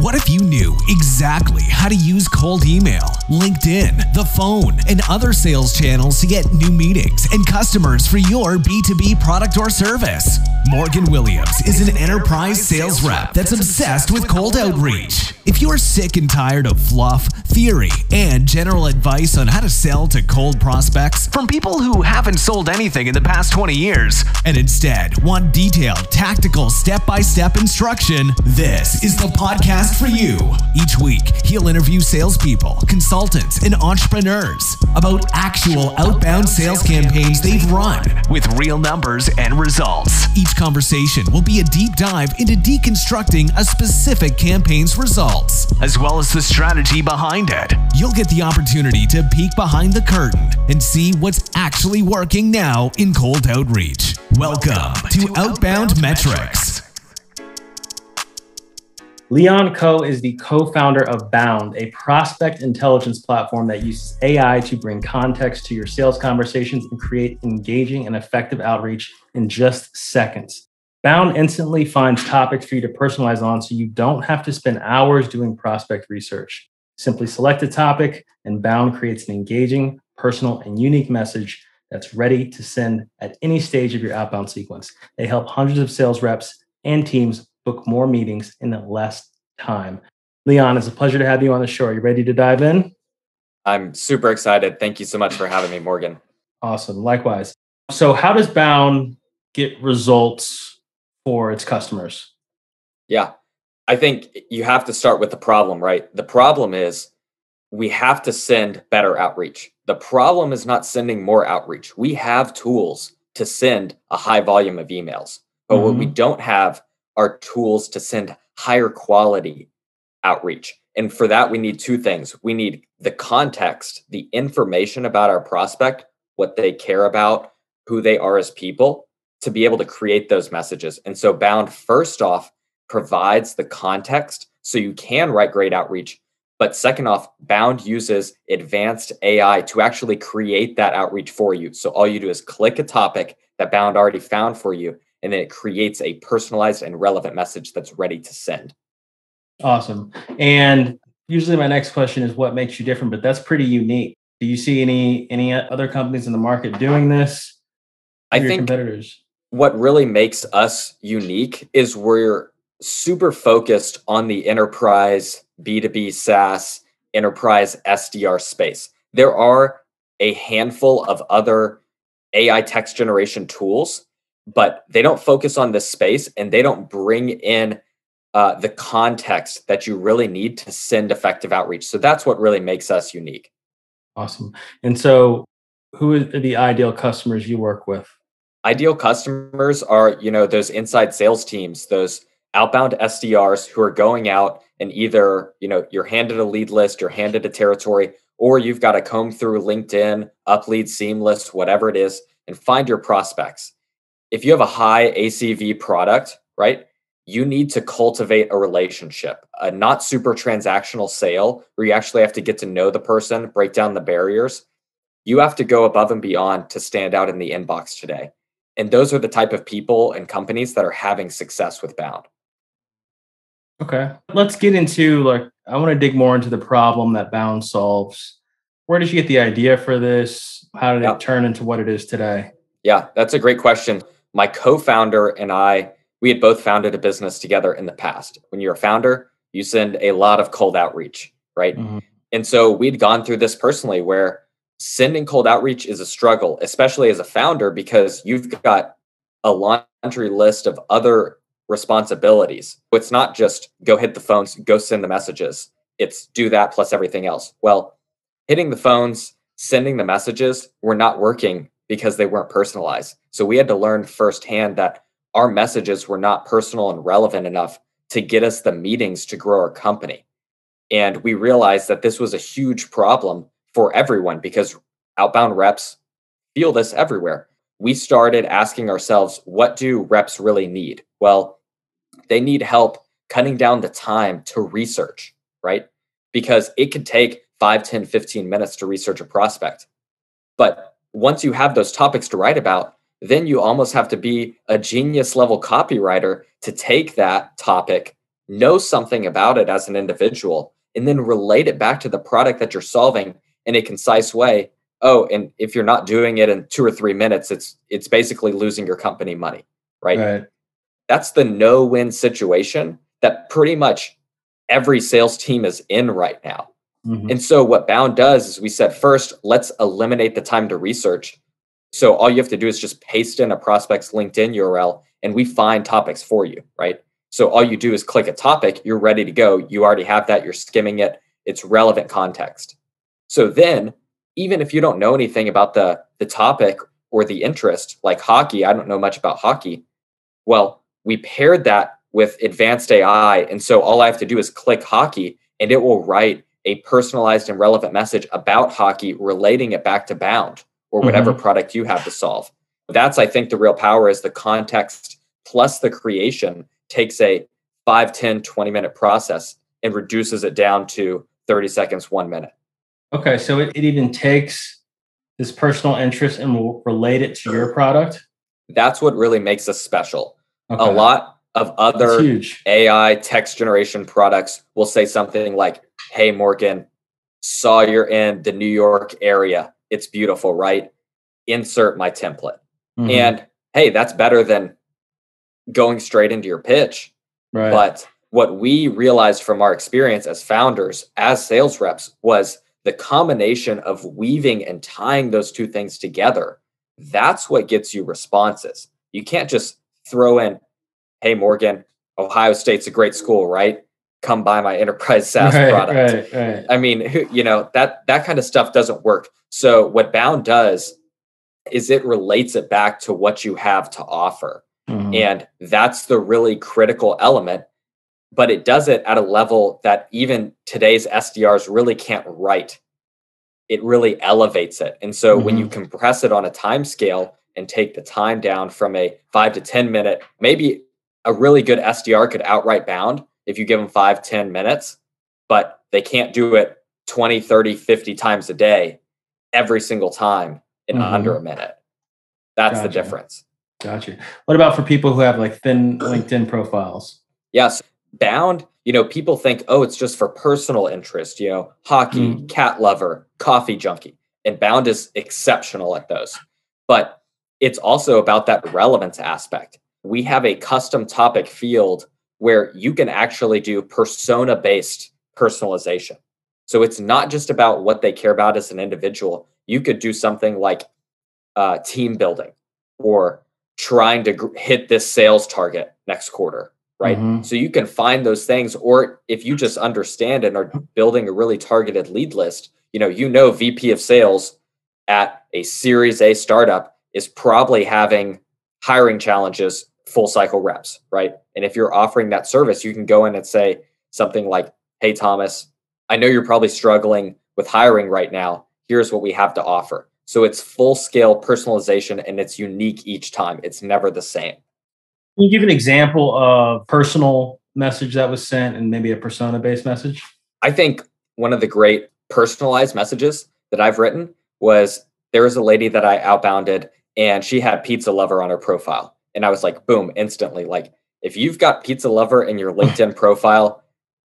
What if you knew exactly how to use cold email, LinkedIn, the phone, and other sales channels to get new meetings and customers for your B2B product or service? Morgan Williams is an enterprise sales rep that's obsessed with cold outreach. If you're sick and tired of fluff, theory, and general advice on how to sell to cold prospects from people who haven't sold anything in the past 20 years, and instead want detailed, tactical, step by step instruction, this is the podcast for you. Each week, he'll interview salespeople, consultants, and entrepreneurs about actual outbound sales campaigns they've run with real numbers and results. Each conversation will be a deep dive into deconstructing a specific campaign's results, as well as the strategy behind it. You'll get the opportunity to peek behind the curtain and see what's actually working now in cold outreach. Welcome to Outbound Metrics. Leon Ko is the co founder of Bound, a prospect intelligence platform that uses AI to bring context to your sales conversations and create engaging and effective outreach in just seconds. Bound instantly finds topics for you to personalize on so you don't have to spend hours doing prospect research. Simply select a topic, and Bound creates an engaging, personal, and unique message that's ready to send at any stage of your outbound sequence. They help hundreds of sales reps and teams book more meetings in less time. Leon, it's a pleasure to have you on the show. Are you ready to dive in? I'm super excited. Thank you so much for having me, Morgan. Awesome. Likewise. So, how does Bound get results for its customers? Yeah, I think you have to start with the problem, right? The problem is we have to send better outreach. The problem is not sending more outreach. We have tools to send a high volume of emails, but mm-hmm. what we mm-hmm. don't have are tools to send higher quality outreach. And for that, we need two things. We need the context, the information about our prospect, what they care about, who they are as people, to be able to create those messages. And so, Bound, first off, provides the context so you can write great outreach. But second off, Bound uses advanced AI to actually create that outreach for you. So all you do is click a topic that Bound already found for you, and then it creates a personalized and relevant message that's ready to send. Awesome. And usually my next question is what makes you different, but that's pretty unique. Do you see any any other companies in the market doing this? I think competitors. What really makes us unique is we're super focused on the enterprise B2B SaaS enterprise SDR space. There are a handful of other AI text generation tools but they don't focus on this space and they don't bring in uh, the context that you really need to send effective outreach. So that's what really makes us unique. Awesome. And so, who are the ideal customers you work with? Ideal customers are, you know, those inside sales teams, those outbound SDRs who are going out and either, you know, you're handed a lead list, you're handed a territory, or you've got to comb through LinkedIn, Uplead, Seamless, whatever it is, and find your prospects if you have a high ACV product, right, you need to cultivate a relationship, a not super transactional sale where you actually have to get to know the person, break down the barriers. You have to go above and beyond to stand out in the inbox today. And those are the type of people and companies that are having success with Bound. Okay. Let's get into like I want to dig more into the problem that Bound solves. Where did you get the idea for this? How did yep. it turn into what it is today? Yeah, that's a great question my co-founder and I, we had both founded a business together in the past. When you're a founder, you send a lot of cold outreach, right? Mm-hmm. And so we'd gone through this personally where sending cold outreach is a struggle, especially as a founder, because you've got a laundry list of other responsibilities. It's not just go hit the phones, go send the messages. It's do that plus everything else. Well, hitting the phones, sending the messages were not working because they weren't personalized. So we had to learn firsthand that our messages were not personal and relevant enough to get us the meetings to grow our company. And we realized that this was a huge problem for everyone because outbound reps feel this everywhere. We started asking ourselves, what do reps really need? Well, they need help cutting down the time to research, right? Because it could take 5, 10, 15 minutes to research a prospect. But once you have those topics to write about, then you almost have to be a genius level copywriter to take that topic, know something about it as an individual, and then relate it back to the product that you're solving in a concise way. Oh, and if you're not doing it in two or three minutes, it's it's basically losing your company money, right? right. That's the no-win situation that pretty much every sales team is in right now. Mm-hmm. And so what Bound does is we said first, let's eliminate the time to research. So all you have to do is just paste in a prospect's LinkedIn URL and we find topics for you, right? So all you do is click a topic, you're ready to go. You already have that, you're skimming it, it's relevant context. So then, even if you don't know anything about the the topic or the interest, like hockey, I don't know much about hockey. Well, we paired that with advanced AI, and so all I have to do is click hockey and it will write a personalized and relevant message about hockey, relating it back to Bound or whatever mm-hmm. product you have to solve. That's, I think, the real power is the context plus the creation takes a 5, 10, 20 minute process and reduces it down to 30 seconds, one minute. Okay. So it, it even takes this personal interest and will relate it to your product? That's what really makes us special. Okay. A lot of other AI text generation products will say something like, Hey, Morgan, saw you're in the New York area. It's beautiful, right? Insert my template. Mm-hmm. And hey, that's better than going straight into your pitch. Right. But what we realized from our experience as founders, as sales reps, was the combination of weaving and tying those two things together. That's what gets you responses. You can't just throw in, hey, Morgan, Ohio State's a great school, right? come buy my enterprise SaaS right, product. Right, right. I mean, you know, that that kind of stuff doesn't work. So what Bound does is it relates it back to what you have to offer. Mm-hmm. And that's the really critical element, but it does it at a level that even today's SDRs really can't write. It really elevates it. And so mm-hmm. when you mm-hmm. compress it on a time scale and take the time down from a 5 to 10 minute, maybe a really good SDR could outright bound if you give them five, 10 minutes, but they can't do it 20, 30, 50 times a day, every single time in mm-hmm. under a minute. That's gotcha. the difference. Gotcha. What about for people who have like thin LinkedIn profiles? Yes. Bound, you know, people think, oh, it's just for personal interest, you know, hockey, mm. cat lover, coffee junkie. And Bound is exceptional at those. But it's also about that relevance aspect. We have a custom topic field where you can actually do persona based personalization. So it's not just about what they care about as an individual. You could do something like uh, team building or trying to gr- hit this sales target next quarter, right? Mm-hmm. So you can find those things, or if you just understand and are building a really targeted lead list, you know, you know, VP of sales at a Series A startup is probably having hiring challenges full cycle reps, right? And if you're offering that service, you can go in and say something like, Hey, Thomas, I know you're probably struggling with hiring right now. Here's what we have to offer. So it's full scale personalization and it's unique each time. It's never the same. Can you give an example of personal message that was sent and maybe a persona based message? I think one of the great personalized messages that I've written was there was a lady that I outbounded and she had pizza lover on her profile. And I was like, boom, instantly. Like, if you've got pizza lover in your LinkedIn profile,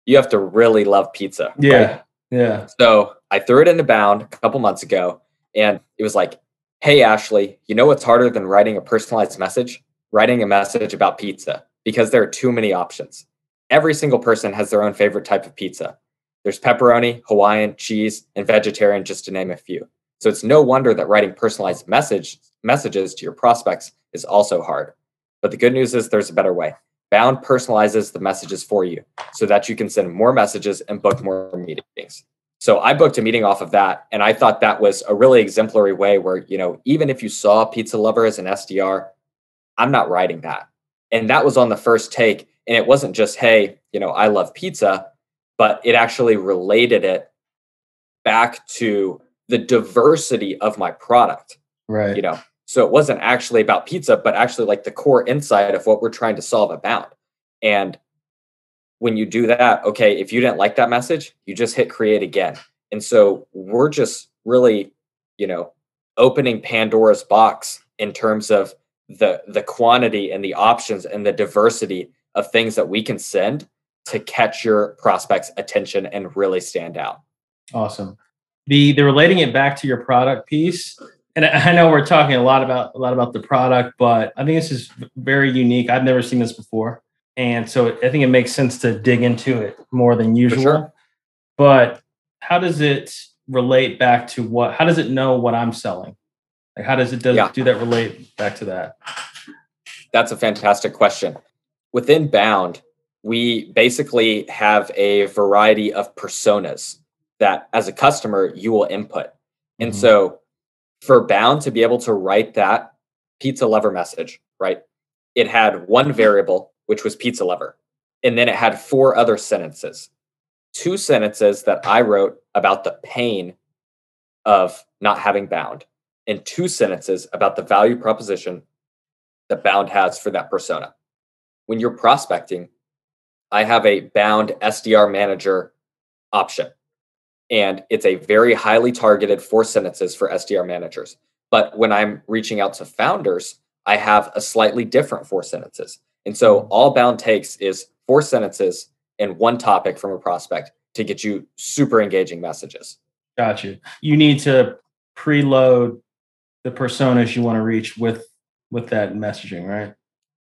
you have to really love pizza. Yeah. Right? Yeah. So I threw it into Bound a couple months ago and it was like, hey, Ashley, you know what's harder than writing a personalized message? Writing a message about pizza because there are too many options. Every single person has their own favorite type of pizza. There's pepperoni, Hawaiian, cheese, and vegetarian, just to name a few. So it's no wonder that writing personalized message messages to your prospects is also hard. But the good news is there's a better way. Bound personalizes the messages for you so that you can send more messages and book more meetings. So I booked a meeting off of that. And I thought that was a really exemplary way where, you know, even if you saw Pizza Lover as an SDR, I'm not writing that. And that was on the first take. And it wasn't just, hey, you know, I love pizza, but it actually related it back to the diversity of my product. Right. You know, so it wasn't actually about pizza, but actually like the core insight of what we're trying to solve about. And when you do that, okay, if you didn't like that message, you just hit create again. And so we're just really, you know, opening Pandora's box in terms of the the quantity and the options and the diversity of things that we can send to catch your prospects attention and really stand out. Awesome. The the relating it back to your product piece and I know we're talking a lot about a lot about the product, but I think this is very unique. I've never seen this before, and so I think it makes sense to dig into it more than usual. Sure. But how does it relate back to what? How does it know what I'm selling? Like, how does it does yeah. do that relate back to that? That's a fantastic question. Within Bound, we basically have a variety of personas that, as a customer, you will input, and mm-hmm. so for Bound to be able to write that pizza lover message, right? It had one mm-hmm. variable, which was pizza lover, and then it had four other sentences. Two sentences that I wrote about the pain of not having Bound, and two sentences about the value proposition that Bound has for that persona. When you're prospecting, I have a Bound SDR manager option and it's a very highly targeted four sentences for SDR managers. But when I'm reaching out to founders, I have a slightly different four sentences. And so mm-hmm. all Bound takes is four sentences and one topic from a prospect to get you super engaging messages. Got you. You need to preload the personas you want to reach with with that messaging, right?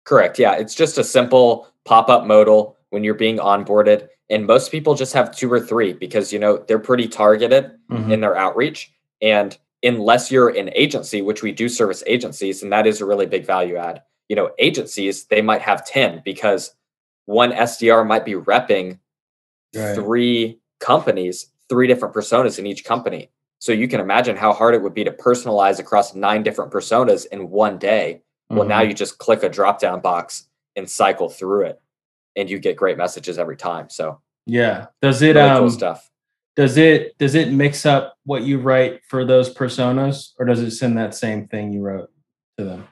Correct. Yeah, it's just a simple pop-up modal when you're being onboarded and most people just have two or three because you know they're pretty targeted mm-hmm. in their outreach and unless you're an agency which we do service agencies and that is a really big value add you know agencies they might have 10 because one sdr might be repping right. three companies three different personas in each company so you can imagine how hard it would be to personalize across nine different personas in one day well mm-hmm. now you just click a drop down box and cycle through it and you get great messages every time. So yeah, does it really um cool stuff? Does it does it mix up what you write for those personas, or does it send that same thing you wrote to them?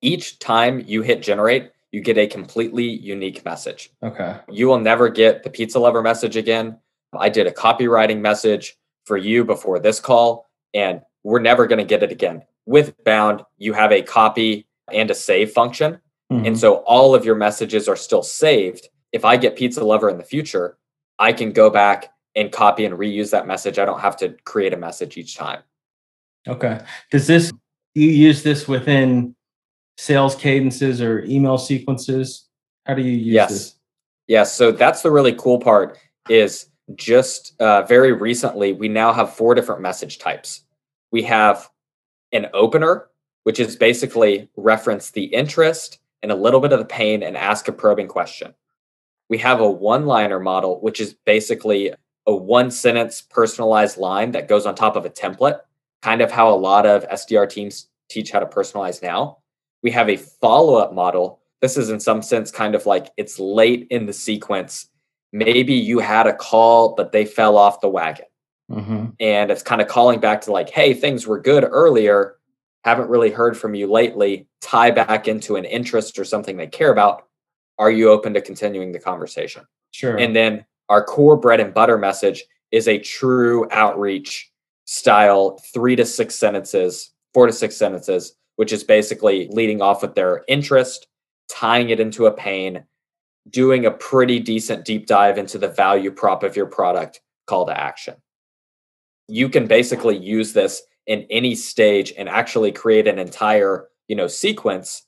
Each time you hit generate, you get a completely unique message. Okay. You will never get the pizza lover message again. I did a copywriting message for you before this call, and we're never going to get it again. With Bound, you have a copy and a save function. Mm-hmm. And so all of your messages are still saved. If I get Pizza Lover in the future, I can go back and copy and reuse that message. I don't have to create a message each time. Okay. Does this, you use this within sales cadences or email sequences? How do you use yes. this? Yes. So that's the really cool part is just uh, very recently, we now have four different message types. We have an opener, which is basically reference the interest and a little bit of the pain and ask a probing question. We have a one liner model, which is basically a one sentence personalized line that goes on top of a template, kind of how a lot of SDR teams teach how to personalize now. We have a follow up model. This is, in some sense, kind of like it's late in the sequence. Maybe you had a call, but they fell off the wagon. Mm-hmm. And it's kind of calling back to like, hey, things were good earlier haven't really heard from you lately tie back into an interest or something they care about are you open to continuing the conversation? Sure. And then our core bread and butter message is a true outreach style three to six sentences four to six sentences which is basically leading off with their interest tying it into a pain doing a pretty decent deep dive into the value prop of your product call to action. You can basically use this in any stage and actually create an entire you know sequence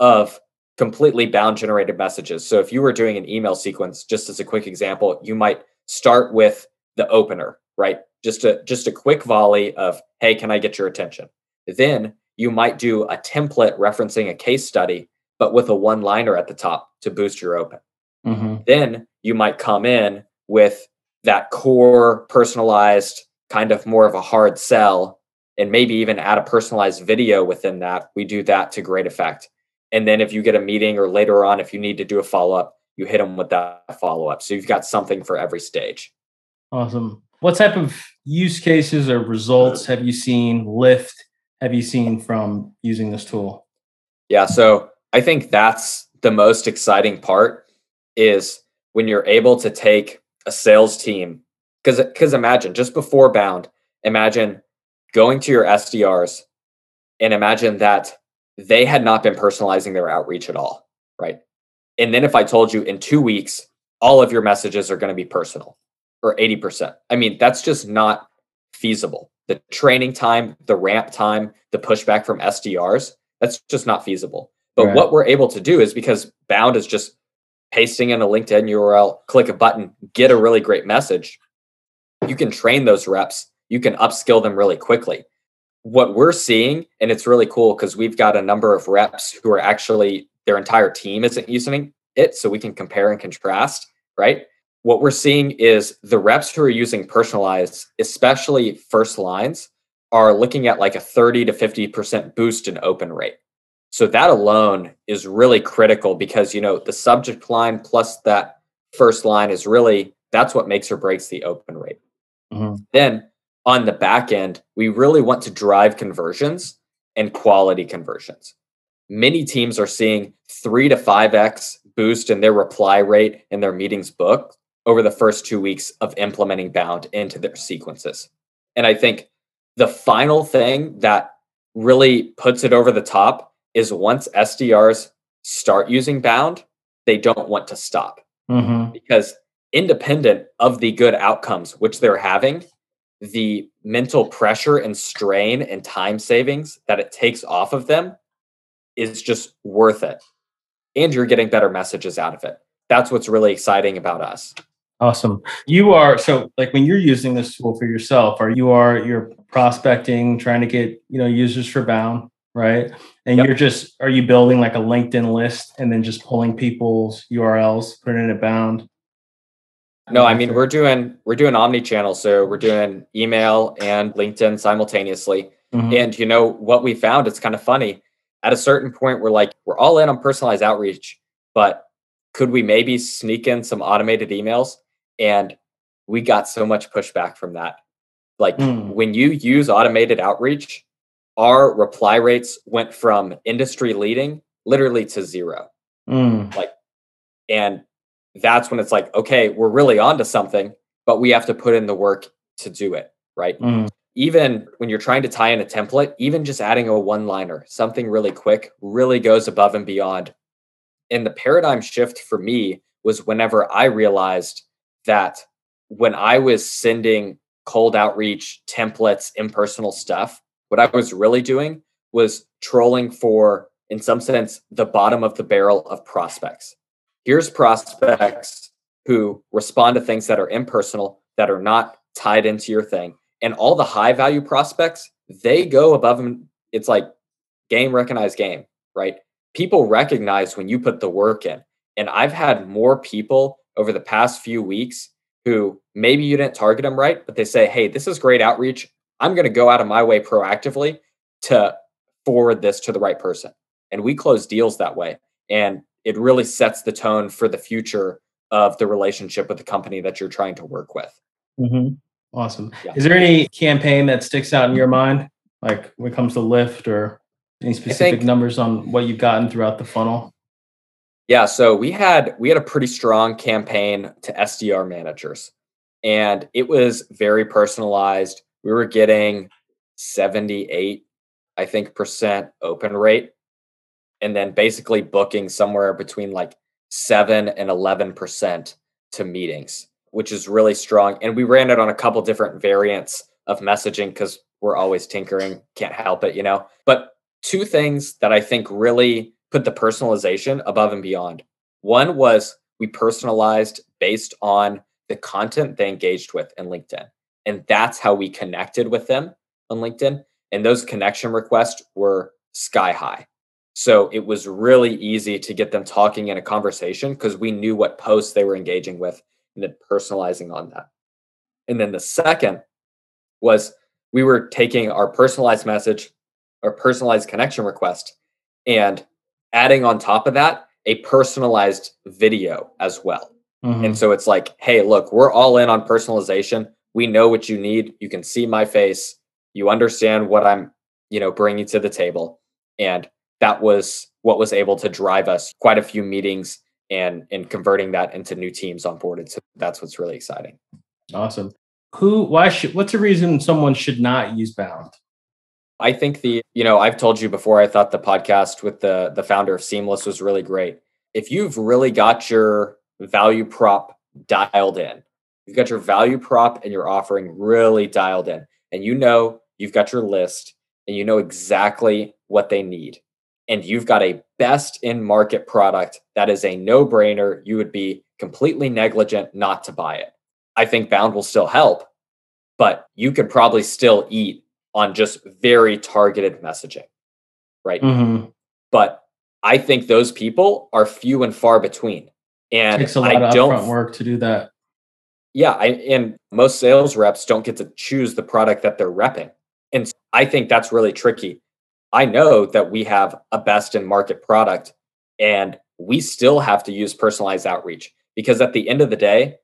of completely bound generated messages. So if you were doing an email sequence just as a quick example you might start with the opener right? Just a just a quick volley of hey can i get your attention? Then you might do a template referencing a case study but with a one liner at the top to boost your open. Mm-hmm. then you might come in with that core personalized kind of more of a hard sell and maybe even add a personalized video within that, we do that to great effect. And then if you get a meeting or later on, if you need to do a follow up, you hit them with that follow up. So you've got something for every stage. Awesome. What type of use cases or results have you seen lift have you seen from using this tool? Yeah, so I think that's the most exciting part is when you're able to take a sales team because because imagine just before bound, imagine going to your SDRs and imagine that they had not been personalizing their outreach at all, right? And then if I told you in 2 weeks all of your messages are going to be personal or 80%. I mean, that's just not feasible. The training time, the ramp time, the pushback from SDRs, that's just not feasible. But right. what we're able to do is because Bound is just pasting in a LinkedIn URL, click a button, get a really great message. You can train those reps, you can upskill them really quickly. What we're seeing, and it's really cool because we've got a number of reps who are actually their entire team isn't using it, so we can compare and contrast, right? What we're seeing is the reps who are using personalized, especially first lines, are looking at like a 30 to 50% boost in open rate. So that alone is really critical because, you know, the subject line plus that first line is really that's what makes or breaks the open rate. Mm-hmm. Then on the back end, we really want to drive conversions and quality conversions. Many teams are seeing three to 5x boost in their reply rate in their meetings book over the first two weeks of implementing Bound into their sequences. And I think the final thing that really puts it over the top is once SDRs start using bound, they don't want to stop mm-hmm. because independent of the good outcomes which they're having, the mental pressure and strain and time savings that it takes off of them is just worth it. And you're getting better messages out of it. That's what's really exciting about us. Awesome. You are so like when you're using this tool for yourself, are you are you're prospecting, trying to get, you know, users for bound right? And yep. you're just are you building like a LinkedIn list and then just pulling people's URLs, putting it bound? No, I mean we're doing we're doing omni-channel, so we're doing email and LinkedIn simultaneously. Mm-hmm. And you know what we found? It's kind of funny. At a certain point, we're like we're all in on personalized outreach, but could we maybe sneak in some automated emails? And we got so much pushback from that. Like mm. when you use automated outreach, our reply rates went from industry leading literally to zero. Mm. Like, and that's when it's like, okay, we're really onto something, but we have to put in the work to do it, right? Mm. Even when you're trying to tie in a template, even just adding a one liner, something really quick, really goes above and beyond. And the paradigm shift for me was whenever I realized that when I was sending cold outreach templates, impersonal stuff, what I was really doing was trolling for, in some sense, the bottom of the barrel of prospects. Here's prospects who respond to things that are impersonal, that are not tied into your thing. And all the high value prospects, they go above them. It's like game recognize game, right? People recognize when you put the work in. And I've had more people over the past few weeks who maybe you didn't target them right, but they say, hey, this is great outreach. I'm going to go out of my way proactively to forward this to the right person. And we close deals that way. And it really sets the tone for the future of the relationship with the company that you're trying to work with. Mm-hmm. Awesome. Yeah. Is there any campaign that sticks out in your mind, like when it comes to lift or any specific think, numbers on what you've gotten throughout the funnel? Yeah, so we had we had a pretty strong campaign to SDR managers, and it was very personalized we were getting 78 i think percent open rate and then basically booking somewhere between like 7 and 11 percent to meetings which is really strong and we ran it on a couple different variants of messaging because we're always tinkering can't help it you know but two things that i think really put the personalization above and beyond one was we personalized based on the content they engaged with in linkedin and that's how we connected with them on LinkedIn. And those connection requests were sky high. So it was really easy to get them talking in a conversation because we knew what posts they were engaging with and then personalizing on that. And then the second was we were taking our personalized message, our personalized connection request, and adding on top of that a personalized video as well. Mm-hmm. And so it's like, hey, look, we're all in on personalization. We know what you need. You can see my face. You understand what I'm, you know, bringing to the table. And that was what was able to drive us quite a few meetings and and converting that into new teams onboarded. So that's what's really exciting. Awesome. Who? Why should? What's the reason someone should not use Bound? I think the you know I've told you before. I thought the podcast with the the founder of Seamless was really great. If you've really got your value prop dialed in, you've got your value prop and your offering really dialed in, and you know you've got your list and you know exactly what they need and you've got a best in market product that is a no brainer, you would be completely negligent not to buy it. I think Bound will still help, but you could probably still eat on just very targeted messaging, right? Mm-hmm. But I think those people are few and far between. And it takes a lot I of don't, work to do that. Yeah, I, and most sales reps don't get to choose the product that they're repping. And I think that's really tricky. I know that we have a best in market product and we still have to use personalized outreach because at the end of the day,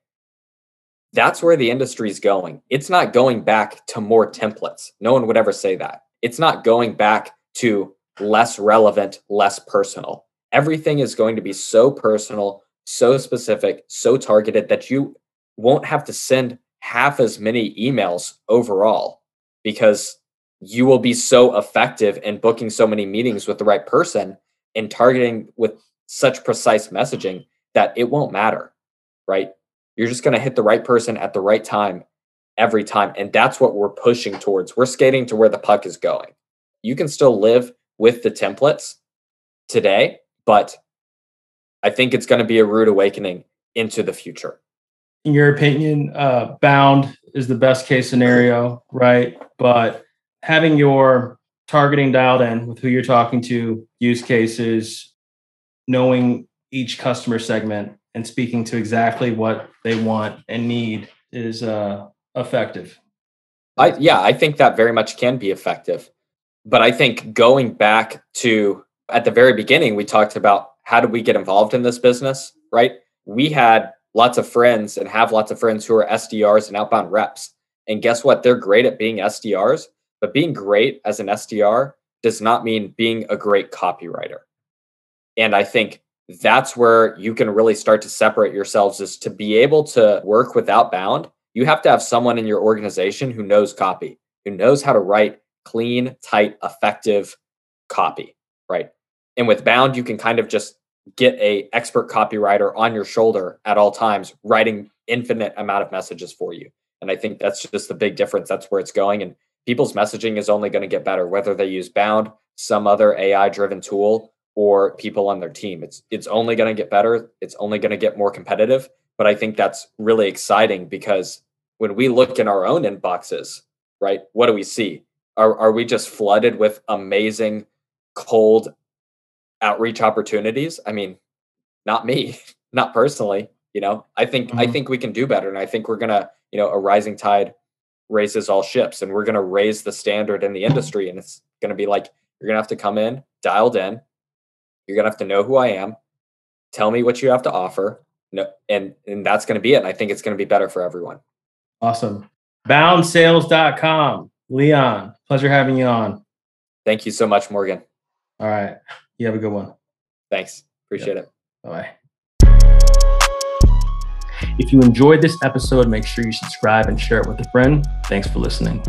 that's where the industry is going. It's not going back to more templates. No one would ever say that. It's not going back to less relevant, less personal. Everything is going to be so personal, so specific, so targeted that you won't have to send half as many emails overall because you will be so effective in booking so many meetings with the right person and targeting with such precise messaging that it won't matter, right? You're just going to hit the right person at the right time every time. And that's what we're pushing towards. We're skating to where the puck is going. You can still live with the templates today, but I think it's going to be a rude awakening into the future. In your opinion, uh, bound is the best case scenario, right? But having your targeting dialed in with who you're talking to, use cases, knowing each customer segment and speaking to exactly what they want and need is uh, effective. I yeah, I think that very much can be effective. But I think going back to at the very beginning, we talked about how did we get involved in this business, right? We had lots of friends and have lots of friends who are SDRs and outbound reps. And guess what? They're great at being SDRs, but being great as an SDR does not mean being a great copywriter. And I think that's where you can really start to separate yourselves is to be able to work without bound. You have to have someone in your organization who knows copy, who knows how to write clean, tight, effective copy, right? And with bound, you can kind of just get a expert copywriter on your shoulder at all times, writing infinite amount of messages for you. And I think that's just the big difference. That's where it's going. And people's messaging is only going to get better, whether they use Bound, some other AI driven tool, or people on their team. It's it's only going to get better. It's only going to get more competitive. But I think that's really exciting because when we look in our own inboxes, right, what do we see? Are are we just flooded with amazing cold outreach opportunities? I mean, not me, not personally. You know, I think mm-hmm. I think we can do better, and I think we're gonna, you know, a rising tide raises all ships and we're going to raise the standard in the industry and it's going to be like you're going to have to come in dialed in. You're going to have to know who i am. Tell me what you have to offer. No, and and that's going to be it and i think it's going to be better for everyone. Awesome. Boundsales.com leon pleasure having you on. Thank you so much morgan. All right. You have a good one. Thanks. Appreciate yep. it. Bye if you enjoyed this episode, make sure you subscribe and share it with a friend. Thanks for listening.